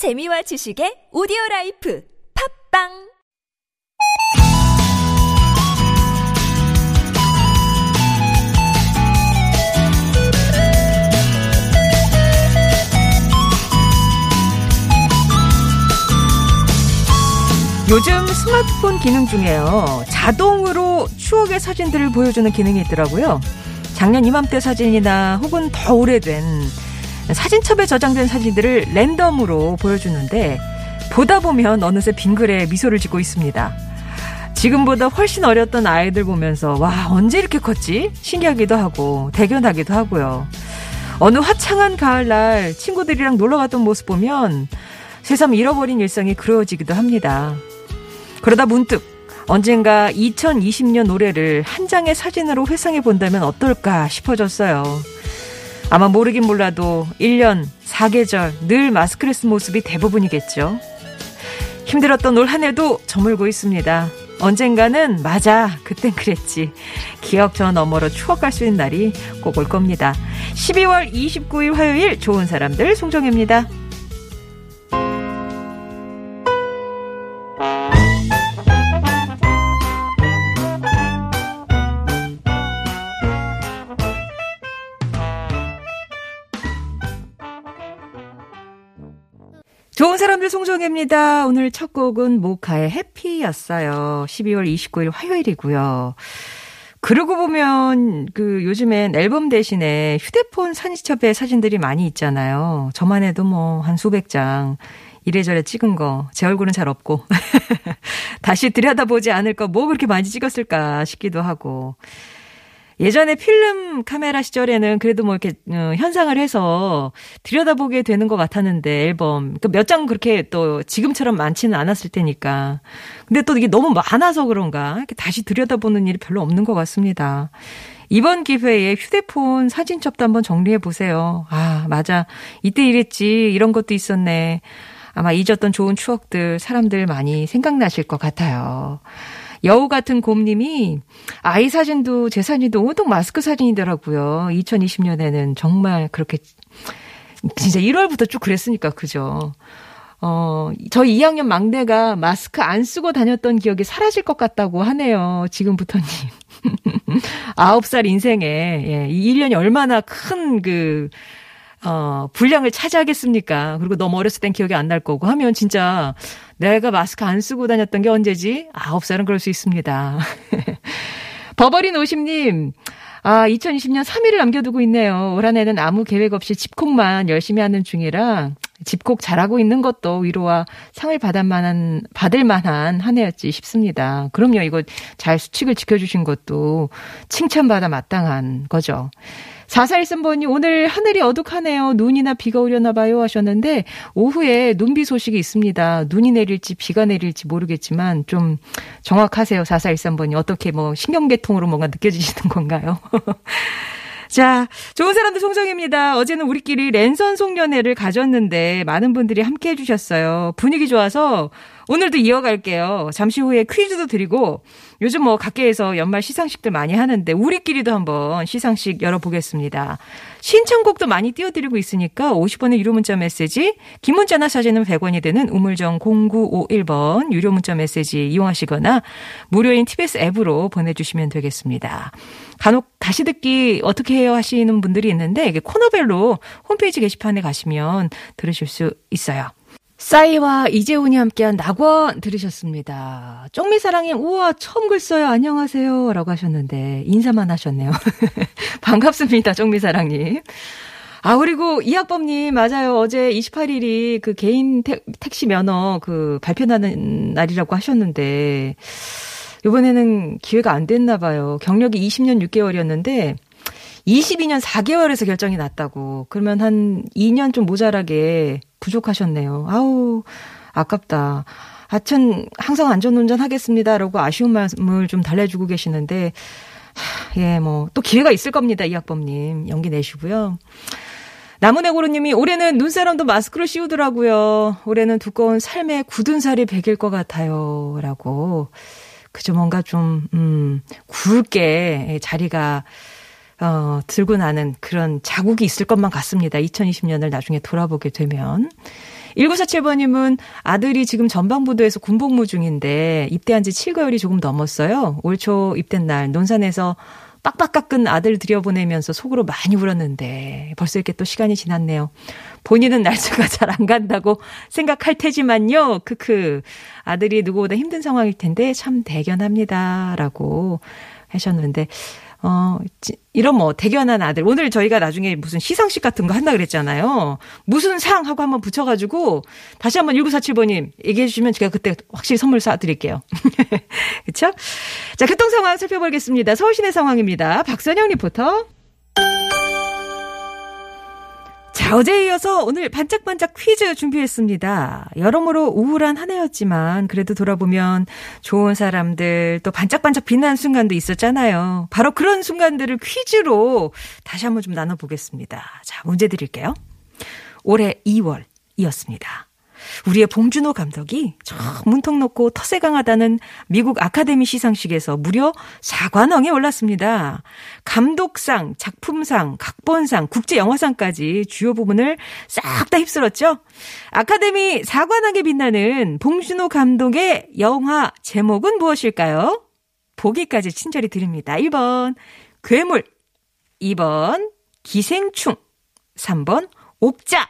재미와 지식의 오디오 라이프 팟빵 요즘 스마트폰 기능 중에요. 자동으로 추억의 사진들을 보여주는 기능이 있더라고요. 작년 이맘때 사진이나 혹은 더 오래된 사진첩에 저장된 사진들을 랜덤으로 보여주는데 보다 보면 어느새 빙글에 미소를 짓고 있습니다. 지금보다 훨씬 어렸던 아이들 보면서 와 언제 이렇게 컸지? 신기하기도 하고 대견하기도 하고요. 어느 화창한 가을날 친구들이랑 놀러 갔던 모습 보면 새삼 잃어버린 일상이 그려지기도 합니다. 그러다 문득 언젠가 2020년 노래를 한 장의 사진으로 회상해 본다면 어떨까 싶어졌어요. 아마 모르긴 몰라도 1년, 4계절 늘 마스크를 쓴 모습이 대부분이겠죠. 힘들었던 올 한 해도 저물고 있습니다. 언젠가는 맞아 그땐 그랬지 기억 저 너머로 추억할 수 있는 날이 꼭 올 겁니다. 12월 29일 화요일 좋은 사람들 송정혜입니다. 좋은 사람들 송정혜입니다. 오늘 첫 곡은 모카의 해피였어요. 12월 29일 화요일이고요. 그러고 보면 그 요즘엔 앨범 대신에 휴대폰 사진첩에 사진들이 많이 있잖아요. 저만 해도 뭐 한 수백 장 이래저래 찍은 거. 제 얼굴은 잘 없고. 다시 들여다보지 않을 거 뭐 그렇게 많이 찍었을까 싶기도 하고. 예전에 필름 카메라 시절에는 그래도 뭐 이렇게 어, 현상을 해서 들여다보게 되는 것 같았는데 앨범 그 몇 장 그렇게 또 지금처럼 많지는 않았을 테니까 근데 또 이게 너무 많아서 그런가 이렇게 다시 들여다보는 일이 별로 없는 것 같습니다. 이번 기회에 휴대폰 사진첩도 한번 정리해 보세요. 아 맞아 이때 이랬지 이런 것도 있었네. 아마 잊었던 좋은 추억들 사람들 많이 생각나실 것 같아요. 여우 같은 곰님이 아이 사진도 제 사진도 온통 마스크 사진이더라고요. 2020년에는 정말 그렇게 진짜 1월부터 쭉 그랬으니까 그죠. 어, 저희 2학년 막내가 마스크 안 쓰고 다녔던 기억이 사라질 것 같다고 하네요. 지금부터님. 9살 인생에, 예, 이 1년이 얼마나 큰 그, 어, 분량을 차지하겠습니까? 그리고 너무 어렸을 땐 기억이 안 날 거고 하면 진짜 내가 마스크 안 쓰고 다녔던 게 언제지? 아홉 살은 그럴 수 있습니다. 버버린 오심님, 아, 2020년 3일을 남겨두고 있네요. 올 한 해는 아무 계획 없이 집콕만 열심히 하는 중이라 집콕 잘하고 있는 것도 위로와 상을 받을 만한, 받을 만한 한 해였지 싶습니다. 그럼요. 이거 잘 수칙을 지켜주신 것도 칭찬받아 마땅한 거죠. 4413번이 오늘 하늘이 어둑하네요. 눈이나 비가 오려나 봐요 하셨는데 오후에 눈비 소식이 있습니다. 눈이 내릴지 비가 내릴지 모르겠지만 좀 정확하세요. 4413번이 어떻게 뭐 신경계통으로 뭔가 느껴지시는 건가요? 자, 좋은 사람들 송정입니다. 어제는 우리끼리 랜선 송년회를 가졌는데 많은 분들이 함께 해주셨어요. 분위기 좋아서 오늘도 이어갈게요. 잠시 후에 퀴즈도 드리고 요즘 뭐 각계에서 연말 시상식들 많이 하는데 우리끼리도 한번 시상식 열어보겠습니다. 신청곡도 많이 띄워드리고 있으니까 50원의 유료 문자 메시지, 긴 문자나 사진은 100원이 되는 우물정 0951번 유료 문자 메시지 이용하시거나 무료인 TBS 앱으로 보내주시면 되겠습니다. 간혹 다시 듣기 어떻게 해요 하시는 분들이 있는데 코너별로 홈페이지 게시판에 가시면 들으실 수 있어요. 싸이와 이재훈이 함께한 낙원 들으셨습니다. 쪽미사랑님, 우와, 처음 글 써요. 안녕하세요. 라고 하셨는데, 인사만 하셨네요. 반갑습니다. 쪽미사랑님. 아, 그리고 이학범님, 맞아요. 어제 28일이 그 개인 택, 택시 면허 그 발표나는 날이라고 하셨는데, 이번에는 기회가 안 됐나 봐요. 경력이 20년 6개월이었는데, 22년 4개월에서 결정이 났다고. 그러면 한 2년 좀 모자라게 부족하셨네요. 아우, 아깝다. 하여튼, 항상 안전운전 하겠습니다라고 아쉬운 마음을 좀 달래주고 계시는데, 하, 예, 뭐, 또 기회가 있을 겁니다. 이학범 님. 연기 내시고요. 나무네 고로님이 올해는 눈사람도 마스크를 씌우더라고요. 올해는 두꺼운 삶의 굳은 살이 베길 것 같아요. 라고. 그저 뭔가 좀, 음, 굵게 자리가 어, 들고 나는 그런 자국이 있을 것만 같습니다. 2020년을 나중에 돌아보게 되면. 1947번님은 아들이 지금 전방부도에서 군복무 중인데 입대한 지 7개월이 조금 넘었어요. 올 초 입된 날 논산에서 빡빡 깎은 아들 들여보내면서 속으로 많이 울었는데 벌써 이렇게 또 시간이 지났네요. 본인은 날짜가 잘 안 간다고 생각할 테지만요. 크크. 아들이 누구보다 힘든 상황일 텐데 참 대견합니다. 라고 하셨는데 어, 이런 뭐 대견한 아들. 오늘 저희가 나중에 무슨 시상식 같은 거 한다 그랬잖아요. 무슨 상 하고 한번 붙여가지고 다시 한번 1947번님 얘기해 주시면 제가 그때 확실히 선물 쏴드릴게요. 그쵸? 자, 교통 상황 살펴보겠습니다. 서울시내 상황입니다. 박선영 리포터. 자, 어제에 이어서 오늘 반짝반짝 퀴즈 준비했습니다. 여러모로 우울한 한 해였지만 그래도 돌아보면 좋은 사람들 또 반짝반짝 빛나는 순간도 있었잖아요. 바로 그런 순간들을 퀴즈로 다시 한번 좀 나눠보겠습니다. 자, 문제 드릴게요. 올해 2월이었습니다. 우리의 봉준호 감독이 저 문턱 놓고 터세 강하다는 미국 아카데미 시상식에서 무려 4관왕에 올랐습니다. 감독상, 작품상, 각본상, 국제영화상까지 주요 부분을 싹 다 휩쓸었죠. 아카데미 4관왕에 빛나는 봉준호 감독의 영화 제목은 무엇일까요? 보기까지 친절히 드립니다. 1번 괴물, 2번 기생충, 3번 옥자,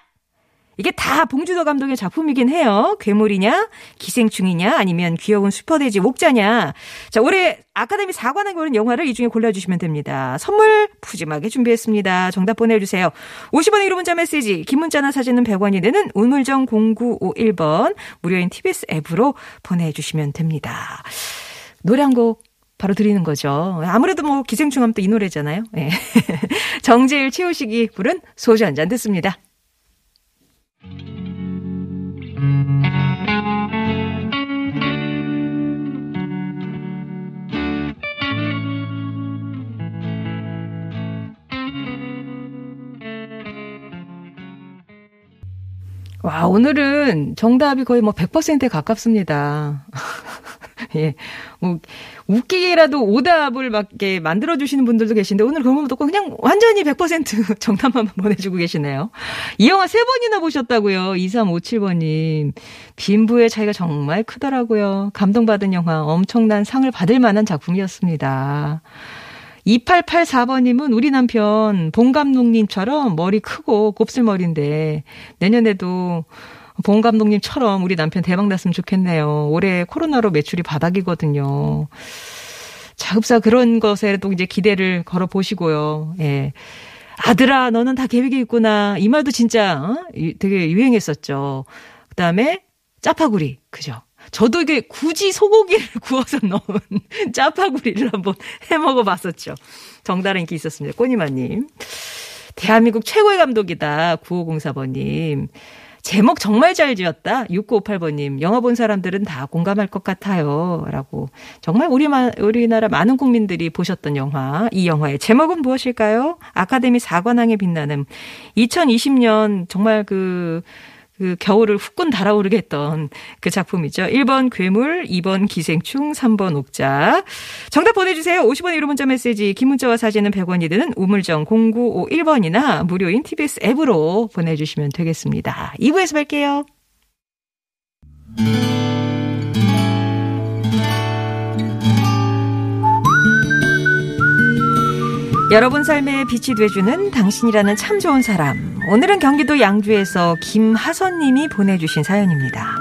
이게 다 봉준호 감독의 작품이긴 해요. 괴물이냐, 기생충이냐, 아니면 귀여운 슈퍼돼지 옥자냐. 자, 올해 아카데미 4관왕에 오른 영화를 이 중에 골라주시면 됩니다. 선물 푸짐하게 준비했습니다. 정답 보내주세요. 50원의 1호 문자 메시지, 긴 문자나 사진은 100원이 되는 우물정 0951번 무료인 TBS 앱으로 보내주시면 됩니다. 노래 한 곡 바로 드리는 거죠. 아무래도 뭐 기생충 하면 또 이 노래잖아요. 네. 정재일 최우식이 부른 소주 한 잔 듣습니다. 와, 오늘은 정답이 거의 뭐 100%에 가깝습니다. 예. 뭐, 웃기게라도 오답을 막 이렇게 만들어주시는 분들도 계신데, 오늘 그런 거 듣고 그냥 완전히 100% 정답만 보내주고 계시네요. 이 영화 세 번이나 보셨다고요. 2357번님. 빈부의 차이가 정말 크더라고요. 감동받은 영화, 엄청난 상을 받을 만한 작품이었습니다. 2884번님은 우리 남편 봉 감독님처럼 머리 크고 곱슬머리인데 내년에도 봉 감독님처럼 우리 남편 대박 났으면 좋겠네요. 올해 코로나로 매출이 바닥이거든요. 자급사 그런 것에도 이제 기대를 걸어 보시고요. 예. 아들아, 너는 다 계획이 있구나. 이 말도 진짜 어? 되게 유행했었죠. 그 다음에 짜파구리, 그죠? 저도 이게 굳이 소고기를 구워서 넣은 짜파구리를 한번 해 먹어 봤었죠. 정다른 인기 있었습니다. 꼬니마님. 대한민국 최고의 감독이다. 9504번님. 제목 정말 잘 지었다. 6958번님. 영화 본 사람들은 다 공감할 것 같아요. 라고. 정말 우리, 우리나라 많은 국민들이 보셨던 영화. 이 영화의 제목은 무엇일까요? 아카데미 4관왕에 빛나는 2020년 정말 그 그 겨울을 후끈 달아오르게 했던 그 작품이죠. 1번 괴물, 2번 기생충, 3번 옥자. 정답 보내주세요. 50원 1호 문자 메시지, 긴 문자와 사진은 100원이 드는 우물정 0951번이나 무료인 TBS 앱으로 보내주시면 되겠습니다. 2부에서 뵐게요. 여러분 삶에 빛이 돼주는 당신이라는 참 좋은 사람. 오늘은 경기도 양주에서 김하선님이 보내주신 사연입니다.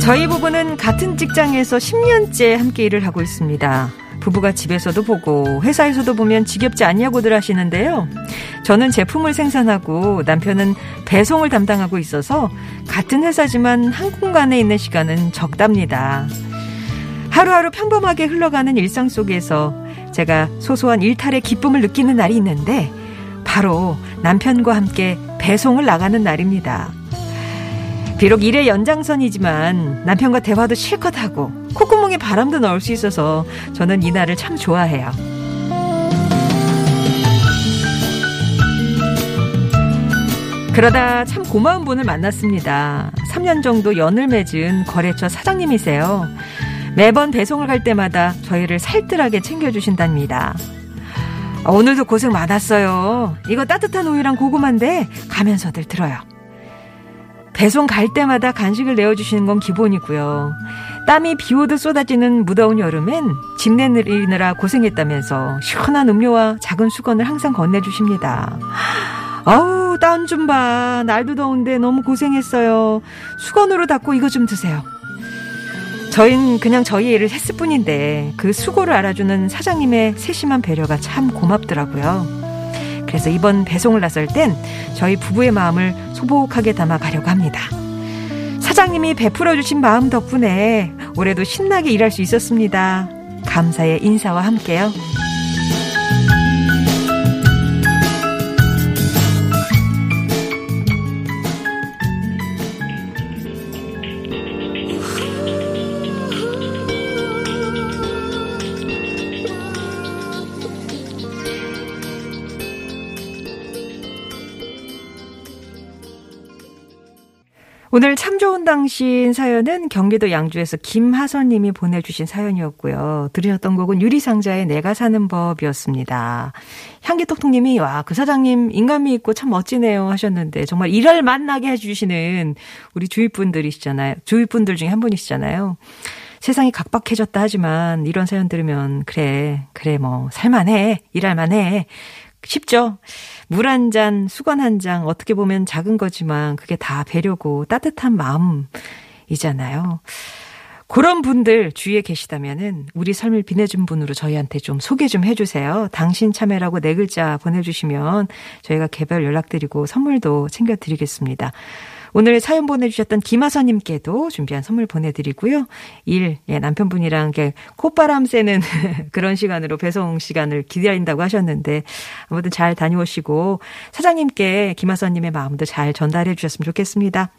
저희 부부는 같은 직장에서 10년째 함께 일을 하고 있습니다. 부부가 집에서도 보고 회사에서도 보면 지겹지 않냐고들 하시는데요. 저는 제품을 생산하고 남편은 배송을 담당하고 있어서 같은 회사지만 한 공간에 있는 시간은 적답니다. 하루하루 평범하게 흘러가는 일상 속에서 제가 소소한 일탈의 기쁨을 느끼는 날이 있는데 바로 남편과 함께 배송을 나가는 날입니다. 비록 일의 연장선이지만 남편과 대화도 실컷 하고 콧구멍에 바람도 넣을 수 있어서 저는 이 날을 참 좋아해요. 그러다 참 고마운 분을 만났습니다. 3년 정도 연을 맺은 거래처 사장님이세요. 매번 배송을 갈 때마다 저희를 살뜰하게 챙겨주신답니다. 아, 오늘도 고생 많았어요. 이거 따뜻한 우유랑 고구마인데 가면서들 들어요. 배송 갈 때마다 간식을 내어주시는 건 기본이고요. 땀이 비 오듯 쏟아지는 무더운 여름엔 집 내리느라 고생했다면서 시원한 음료와 작은 수건을 항상 건네주십니다. 아우, 땀좀 봐. 날도 더운데 너무 고생했어요. 수건으로 닦고 이거 좀 드세요. 저희는 그냥 저희 일을 했을 뿐인데 그 수고를 알아주는 사장님의 세심한 배려가 참 고맙더라고요. 그래서 이번 배송을 나설 땐 저희 부부의 마음을 소복하게 담아 가려고 합니다. 사장님이 베풀어 주신 마음 덕분에 올해도 신나게 일할 수 있었습니다. 감사의 인사와 함께요. 오늘 참 좋은 당신 사연은 경기도 양주에서 김하선 님이 보내주신 사연이었고요. 들으셨던 곡은 유리상자의 내가 사는 법이었습니다. 향기톡톡 님이 와 그 사장님 인간미 있고 참 멋지네요 하셨는데 정말 일할 만나게 해주시는 우리 주위분들이시잖아요. 주위분들 중에 한 분이시잖아요. 세상이 각박해졌다 하지만 이런 사연 들으면 그래 그래 뭐 살만해 일할만해 쉽죠. 물 한 잔, 수건 한 장, 어떻게 보면 작은 거지만 그게 다 배려고 따뜻한 마음이잖아요. 그런 분들 주위에 계시다면은 우리 삶을 빛내준 분으로 저희한테 좀 소개 좀 해주세요. 당신 참여라고 네 글자 보내주시면 저희가 개별 연락드리고 선물도 챙겨드리겠습니다. 오늘 사연 보내주셨던 김하선님께도 준비한 선물 보내드리고요. 일, 예, 남편분이랑 이렇게 콧바람 쐬는 그런 시간으로 배송 시간을 기다린다고 하셨는데 아무튼 잘 다녀오시고 사장님께 김하선님의 마음도 잘 전달해 주셨으면 좋겠습니다.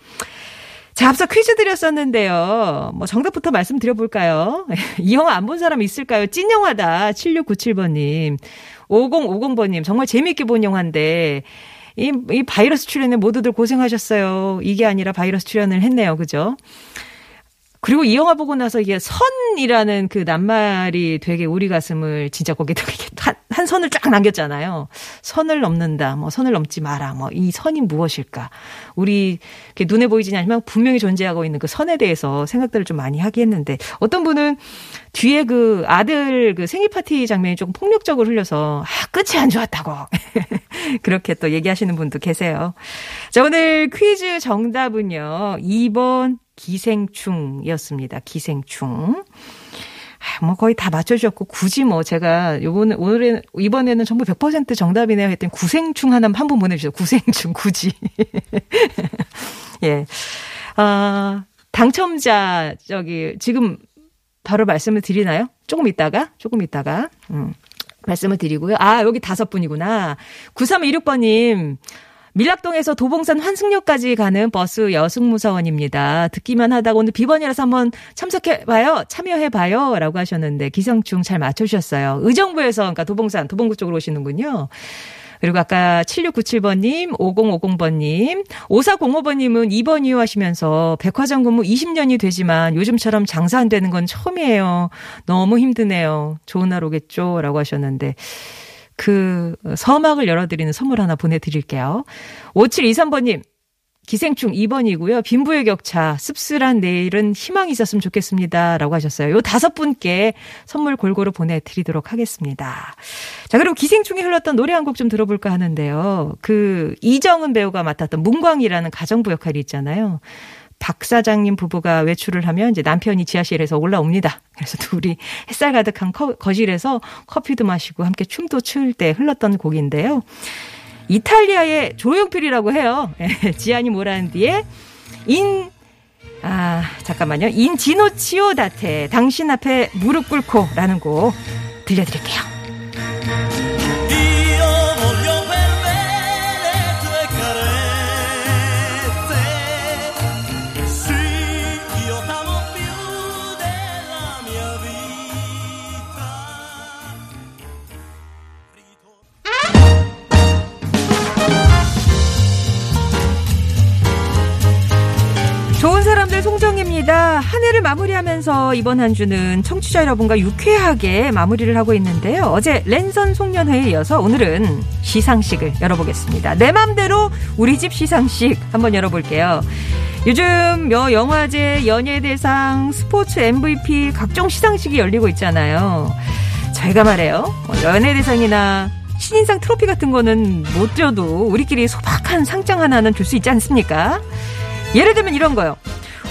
자, 앞서 퀴즈 드렸었는데요. 뭐 정답부터 말씀드려볼까요? 이 영화 안 본 사람 있을까요? 찐 영화다. 7697번님. 5050번님. 정말 재미있게 본 영화인데 이, 이 바이러스 출연에 모두들 고생하셨어요. 이게 아니라 바이러스 출연을 했네요. 그죠? 그리고 이 영화 보고 나서 이게 선이라는 그 낱말이 되게 우리 가슴을 진짜 거기다 한, 한 선을 쫙 남겼잖아요. 선을 넘는다, 뭐 선을 넘지 마라, 뭐 이 선이 무엇일까? 우리 눈에 보이지는 않지만 분명히 존재하고 있는 그 선에 대해서 생각들을 좀 많이 하게 했는데 어떤 분은 뒤에 그 아들 그 생일 파티 장면이 조금 폭력적으로 흘려서 아, 끝이 안 좋았다고. 그렇게 또 얘기하시는 분도 계세요. 자, 오늘 퀴즈 정답은요. 2번 기생충이었습니다. 기생충. 아, 뭐 거의 다 맞춰주셨고 굳이 뭐 제가 요번에 오늘은 이번에는 전부 100% 정답이네요 했더니 구생충 하나 한번 보내주세요. 구생충 굳이. 예. 아 당첨자 저기 지금 바로 말씀을 드리나요? 조금 있다가 조금 있다가 음. 말씀을 드리고요. 아 여기 다섯 분이구나. 9316번님. 밀락동에서 도봉산 환승역까지 가는 버스 여승무사원입니다. 듣기만 하다가 오늘 비번이라서 한번 참석해봐요. 참여해봐요. 라고 하셨는데 기상충 잘 맞춰주셨어요. 의정부에서, 그러니까 도봉산, 도봉구 쪽으로 오시는군요. 그리고 아까 7697번님, 5050번님, 5405번님은 2번 이용하시면서 백화점 근무 20년이 되지만 요즘처럼 장사 안 되는 건 처음이에요. 너무 힘드네요. 좋은 날 오겠죠? 라고 하셨는데. 그 서막을 열어드리는 선물 하나 보내드릴게요. 5723번님. 기생충 2번이고요. 빈부의 격차, 씁쓸한 내일은 희망이 있었으면 좋겠습니다. 라고 하셨어요. 요 다섯 분께 선물 골고루 보내드리도록 하겠습니다. 자, 그리고 기생충이 흘렀던 노래 한 곡 좀 들어볼까 하는데요. 그 이정은 배우가 맡았던 문광이라는 가정부 역할이 있잖아요. 박 사장님 부부가 외출을 하면 이제 남편이 지하실에서 올라옵니다. 그래서 둘이 햇살 가득한 커, 거실에서 커피도 마시고 함께 춤도 출 때 흘렀던 곡인데요. 이탈리아의 조용필이라고 해요. 예, 지아니 모란디의 인, 아, 잠깐만요. 인 지노치오 다테, 당신 앞에 무릎 꿇고 라는 곡 들려드릴게요. 이번 한 주는 청취자 여러분과 유쾌하게 마무리를 하고 있는데요. 어제 랜선 송년회에 이어서 오늘은 시상식을 열어보겠습니다. 내 맘대로 우리 집 시상식 한번 열어볼게요. 요즘 여 영화제, 연예대상, 스포츠 MVP 각종 시상식이 열리고 있잖아요. 저희가 말해요. 뭐 연예대상이나 신인상 트로피 같은 거는 못 줘도 우리끼리 소박한 상장 하나는 줄 수 있지 않습니까? 예를 들면 이런 거요.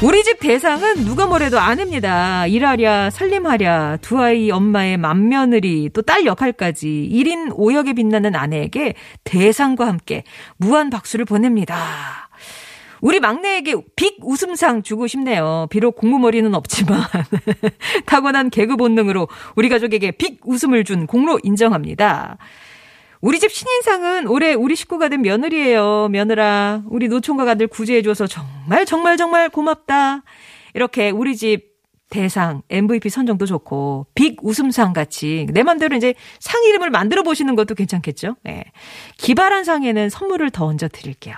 우리 집 대상은 누가 뭐래도 아내입니다. 일하랴, 살림하랴, 두 아이 엄마의 맏며느리, 또 딸 역할까지 1인 5역에 빛나는 아내에게 대상과 함께 무한 박수를 보냅니다. 우리 막내에게 빅 웃음상 주고 싶네요. 비록 공무머리는 없지만 타고난 개그 본능으로 우리 가족에게 빅 웃음을 준 공로 인정합니다. 우리 집 신인상은 올해 우리 식구가 된 며느리예요. 며느라, 우리 노총각 아들 구제해줘서 정말 정말 정말 고맙다. 이렇게 우리 집 대상, MVP 선정도 좋고, 빅 웃음상 같이, 내 맘대로 이제 상 이름을 만들어 보시는 것도 괜찮겠죠? 네. 기발한 상에는 선물을 더 얹어 드릴게요.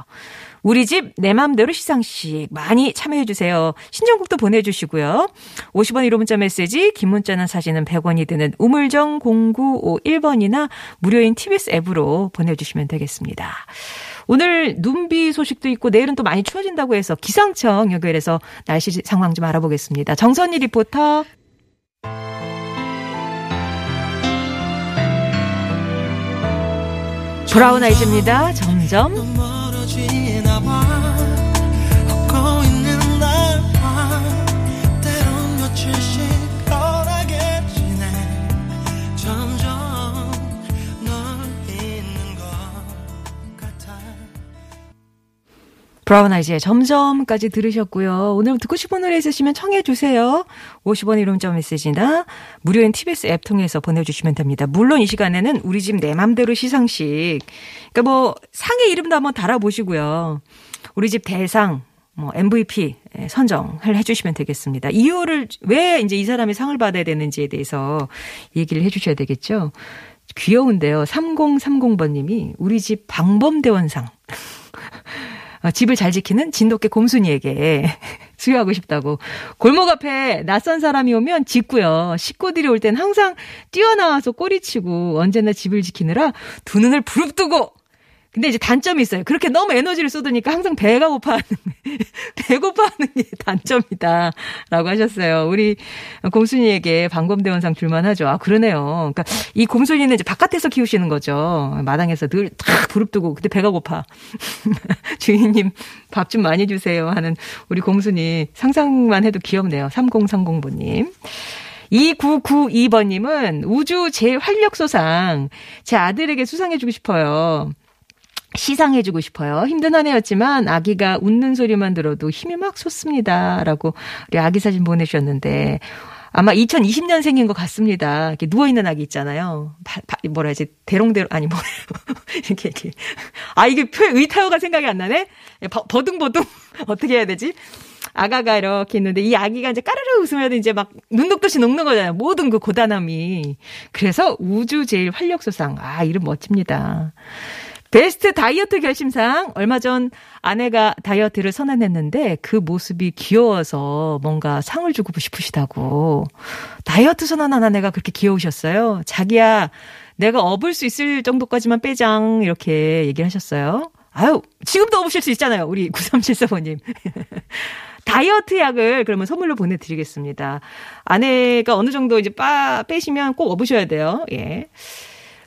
우리 집 내 맘대로 시상식 많이 참여해 주세요. 신청곡도 보내주시고요. 50원 1호 문자 메시지 긴 문자나 사진은 100원이 드는 우물정 0951번이나 무료인 TBS 앱으로 보내주시면 되겠습니다. 오늘 눈비 소식도 있고 내일은 또 많이 추워진다고 해서 기상청 연결해서 날씨 상황 좀 알아보겠습니다. 정선희 리포터. 브라운 아이즈입니다. 점점. 지나 봐. 브라운 아이즈의 점점까지 들으셨고요. 오늘 듣고 싶은 노래 있으시면 청해 주세요. 50원 이름점 메시지나 무료인 TBS 앱 통해서 보내주시면 됩니다. 물론 이 시간에는 우리 집 내 맘대로 시상식. 그러니까 뭐 상의 이름도 한번 달아보시고요. 우리 집 대상, 뭐 MVP 선정을 해주시면 되겠습니다. 이유를 왜 이제 이 사람이 상을 받아야 되는지에 대해서 얘기를 해주셔야 되겠죠. 귀여운데요. 3030번님이 우리 집 방범대원상. 어, 집을 잘 지키는 진돗개 곰순이에게 수여하고 싶다고. 골목 앞에 낯선 사람이 오면 짖고요. 식구들이 올 땐 항상 뛰어나와서 꼬리치고 언제나 집을 지키느라 두 눈을 부릅뜨고 근데 이제 단점이 있어요. 그렇게 너무 에너지를 쏟으니까 항상 배가 고파하는, 배고파하는 게 단점이다. 라고 하셨어요. 우리 곰순이에게 방범대원상 줄만 하죠. 아, 그러네요. 그러니까 이 곰순이는 이제 바깥에서 키우시는 거죠. 마당에서 늘 탁 부릅뜨고, 근데 배가 고파. 주인님 밥 좀 많이 주세요. 하는 우리 곰순이 상상만 해도 귀엽네요. 3030번님. 2992번님은 우주 제활력소상 제 아들에게 수상해주고 싶어요. 시상해주고 싶어요. 힘든 한 해였지만 아기가 웃는 소리만 들어도 힘이 막 솟습니다. 라고 우리 아기 사진 보내주셨는데 아마 2020년생인 것 같습니다. 이렇게 누워있는 아기 있잖아요. 바, 바, 뭐라 해야지, 대롱대롱, 아니, 뭐라, 이렇게, 이렇게. 아, 이게 표, 의타어가 생각이 안 나네? 버, 버둥버둥? 어떻게 해야 되지? 아가가 이렇게 있는데 이 아기가 이제 까르르 웃으면 이제 막 눈독듯이 녹는 거잖아요. 모든 그 고단함이. 그래서 우주 제일 활력소상. 아, 이름 멋집니다. 베스트 다이어트 결심상 얼마 전 아내가 다이어트를 선언했는데 그 모습이 귀여워서 뭔가 상을 주고 싶으시다고. 다이어트 선언한 아내가 그렇게 귀여우셨어요. 자기야, 내가 업을 수 있을 정도까지만 빼장 이렇게 얘기를 하셨어요. 아유, 지금도 업으실 수 있잖아요. 우리 9374번님. 다이어트 약을 그러면 선물로 보내드리겠습니다. 아내가 어느 정도 이제 빠, 빼시면 꼭 업으셔야 돼요. 예.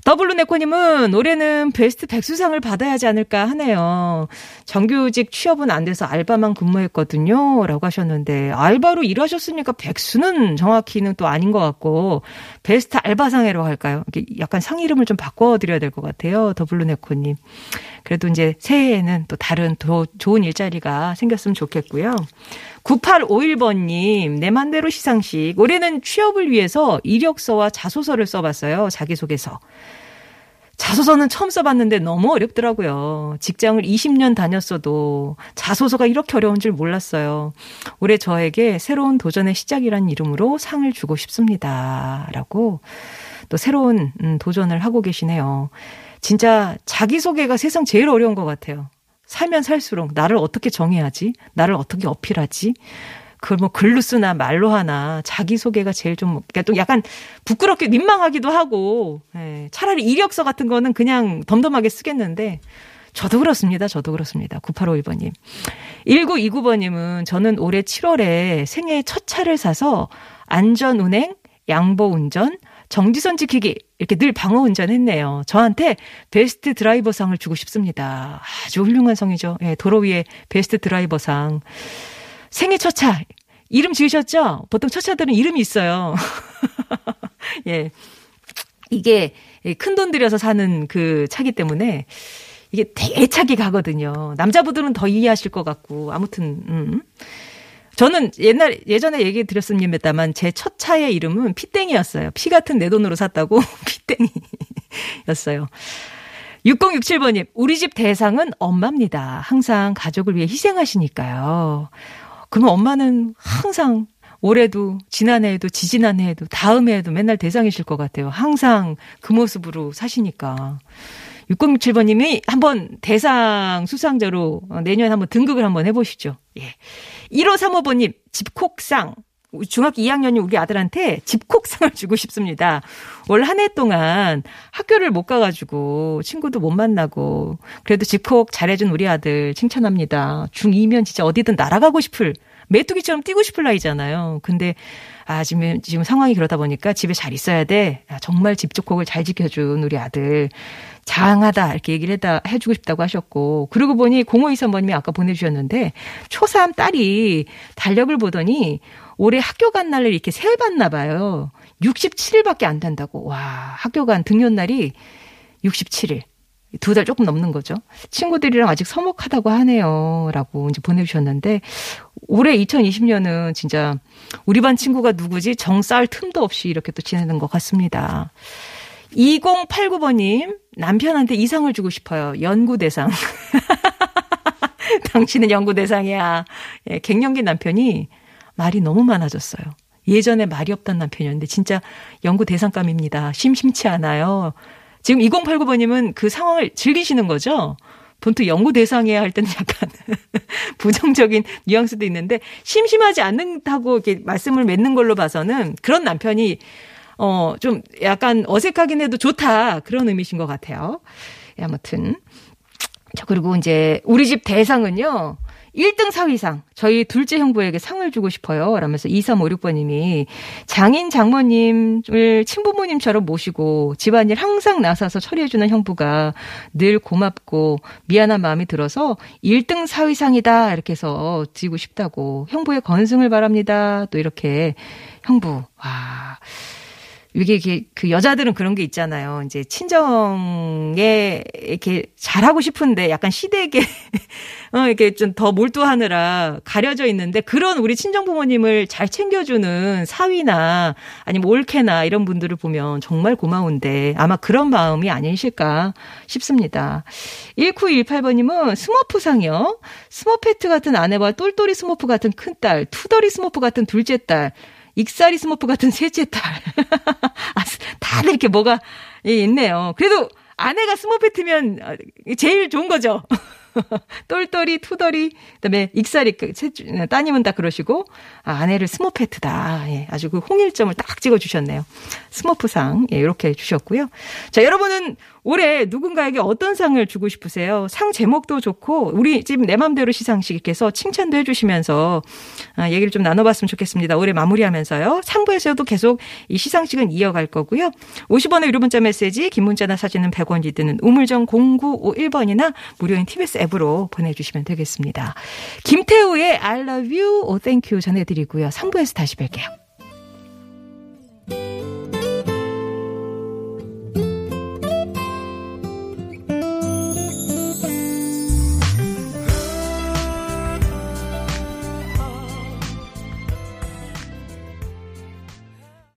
더블루네코님은 올해는 베스트 백수상을 받아야 하지 않을까 하네요. 정규직 취업은 안 돼서 알바만 근무했거든요. 라고 하셨는데, 알바로 일하셨으니까 백수는 정확히는 또 아닌 것 같고, 베스트 알바상이라고 할까요? 약간 상 이름을 좀 바꿔드려야 될 것 같아요. 더블루네코님. 그래도 이제 새해에는 또 다른 더 좋은 일자리가 생겼으면 좋겠고요. 9851번님, 내 맘대로 시상식. 올해는 취업을 위해서 이력서와 자소서를 써봤어요. 자기소개서. 자소서는 처음 써봤는데 너무 어렵더라고요. 직장을 20년 다녔어도 자소서가 이렇게 어려운 줄 몰랐어요. 올해 저에게 새로운 도전의 시작이란 이름으로 상을 주고 싶습니다. 라고 또 새로운 음, 도전을 하고 계시네요. 진짜 자기소개가 세상 제일 어려운 것 같아요. 살면 살수록 나를 어떻게 정해야지? 나를 어떻게 어필하지? 그걸 뭐 글로 쓰나 말로 하나 자기 소개가 제일 좀, 그러니까 또 약간 부끄럽게 민망하기도 하고, 예, 차라리 이력서 같은 거는 그냥 덤덤하게 쓰겠는데, 저도 그렇습니다. 저도 그렇습니다. 9851번님. 1929번님은 저는 올해 7월에 생애 첫 차를 사서 안전운행, 양보운전, 정지선 지키기 이렇게 늘 방어 운전 했네요. 저한테 베스트 드라이버상을 주고 싶습니다. 아주 훌륭한 성이죠. 예, 도로 위에 베스트 드라이버상. 생애 첫 차. 이름 지으셨죠? 보통 첫 차들은 이름이 있어요. 예. 이게 큰 돈 들여서 사는 그 차기 때문에 이게 애착이 가거든요. 남자분들은 더 이해하실 것 같고 아무튼 음. 저는 옛날 예전에 얘기 드렸습니다만 제 첫 차의 이름은 피땡이었어요. 피 같은 내 돈으로 샀다고 피땡이였어요. 6067번님, 우리 집 대상은 엄마입니다. 항상 가족을 위해 희생하시니까요. 그럼 엄마는 항상 올해도 지난해에도 지지난해에도 다음해에도 맨날 대상이실 것 같아요. 항상 그 모습으로 사시니까. 6067번님이 한번 대상 수상자로 내년에 한번 등극을 한번 해보시죠. 예. 1535번님, 집콕상. 중학교 2학년이 우리 아들한테 집콕상을 주고 싶습니다. 올 한 해 동안 학교를 못 가가지고 친구도 못 만나고 그래도 집콕 잘해준 우리 아들 칭찬합니다. 중2면 진짜 어디든 날아가고 싶을 메뚜기처럼 뛰고 싶을 나이잖아요. 근데 아 지금 지금 상황이 그러다 보니까 집에 잘 있어야 돼. 아, 정말 집콕을 잘 지켜준 우리 아들 장하다 이렇게 얘기를 해다 해주고 싶다고 하셨고 그러고 보니 0523번님이 아까 보내주셨는데 초3 딸이 달력을 보더니 올해 학교 간 날을 이렇게 세일 받나 봐요. 67일밖에 안 된다고. 와 학교 간 등년 날이 67일. 두 달 조금 넘는 거죠. 친구들이랑 아직 서먹하다고 하네요. 라고 이제 보내주셨는데, 올해 2020년은 진짜 우리 반 친구가 누구지? 정쌀 틈도 없이 이렇게 또 지내는 것 같습니다. 2089번님, 남편한테 이상을 주고 싶어요. 연구대상. 당신은 연구대상이야. 예, 갱년기 남편이 말이 너무 많아졌어요. 예전에 말이 없던 남편이었는데 진짜 연구 대상감입니다. 심심치 않아요. 지금 2089번님은 그 상황을 즐기시는 거죠? 본토 연구 대상이야 할 때는 약간 부정적인 뉘앙스도 있는데 심심하지 않는다고 이렇게 말씀을 맺는 걸로 봐서는 그런 남편이 어, 좀 약간 어색하긴 해도 좋다. 그런 의미신 것 같아요. 예, 아무튼. 자, 그리고 이제 우리 집 대상은요. 1등 사위상 저희 둘째 형부에게 상을 주고 싶어요. 라면서 2356번님이 장인 장모님을 친부모님처럼 모시고 집안일 항상 나서서 처리해주는 형부가 늘 고맙고 미안한 마음이 들어서 1등 사위상이다 이렇게 해서 드리고 싶다고 형부의 건승을 바랍니다. 또 이렇게 형부 와 이게, 그 여자들은 그런 게 있잖아요. 이제 친정에 이렇게 잘하고 싶은데 약간 시댁에 어 이렇게 좀 더 몰두하느라 가려져 있는데 그런 우리 친정 부모님을 잘 챙겨주는 사위나 아니면 올케나 이런 분들을 보면 정말 고마운데 아마 그런 마음이 아니실까 싶습니다. 1918번님은 스머프상이요. 스머페트 같은 아내와 똘똘이 스머프 같은 큰딸, 투덜이 스머프 같은 둘째 딸. 익살이 스머프 같은 셋째 딸. 아, 다들 이렇게 뭐가 있네요. 그래도 아내가 스머페트면 제일 좋은 거죠. 똘똘이, 투덜이, 그다음에 익살이 그 따님은 다 그러시고 아, 아내를 스모페트다. 예, 아주 그 홍일점을 딱 찍어 주셨네요. 스모프상 예, 이렇게 주셨고요. 자, 여러분은 올해 누군가에게 어떤 상을 주고 싶으세요? 상 제목도 좋고 우리 집 내 맘대로 시상식께서 칭찬도 해주시면서 아, 얘기를 좀 나눠봤으면 좋겠습니다. 올해 마무리하면서요. 3부에서도 계속 이 시상식은 이어갈 거고요. 50원의 유료 문자 메시지, 긴 문자나 사진은 100원이 드는 우물정 0951번이나 무료인 TBS 앱으로 보내주시면 되겠습니다. 김태우의 I love you, oh thank you 전해드리고요. 3부에서 다시 뵐게요.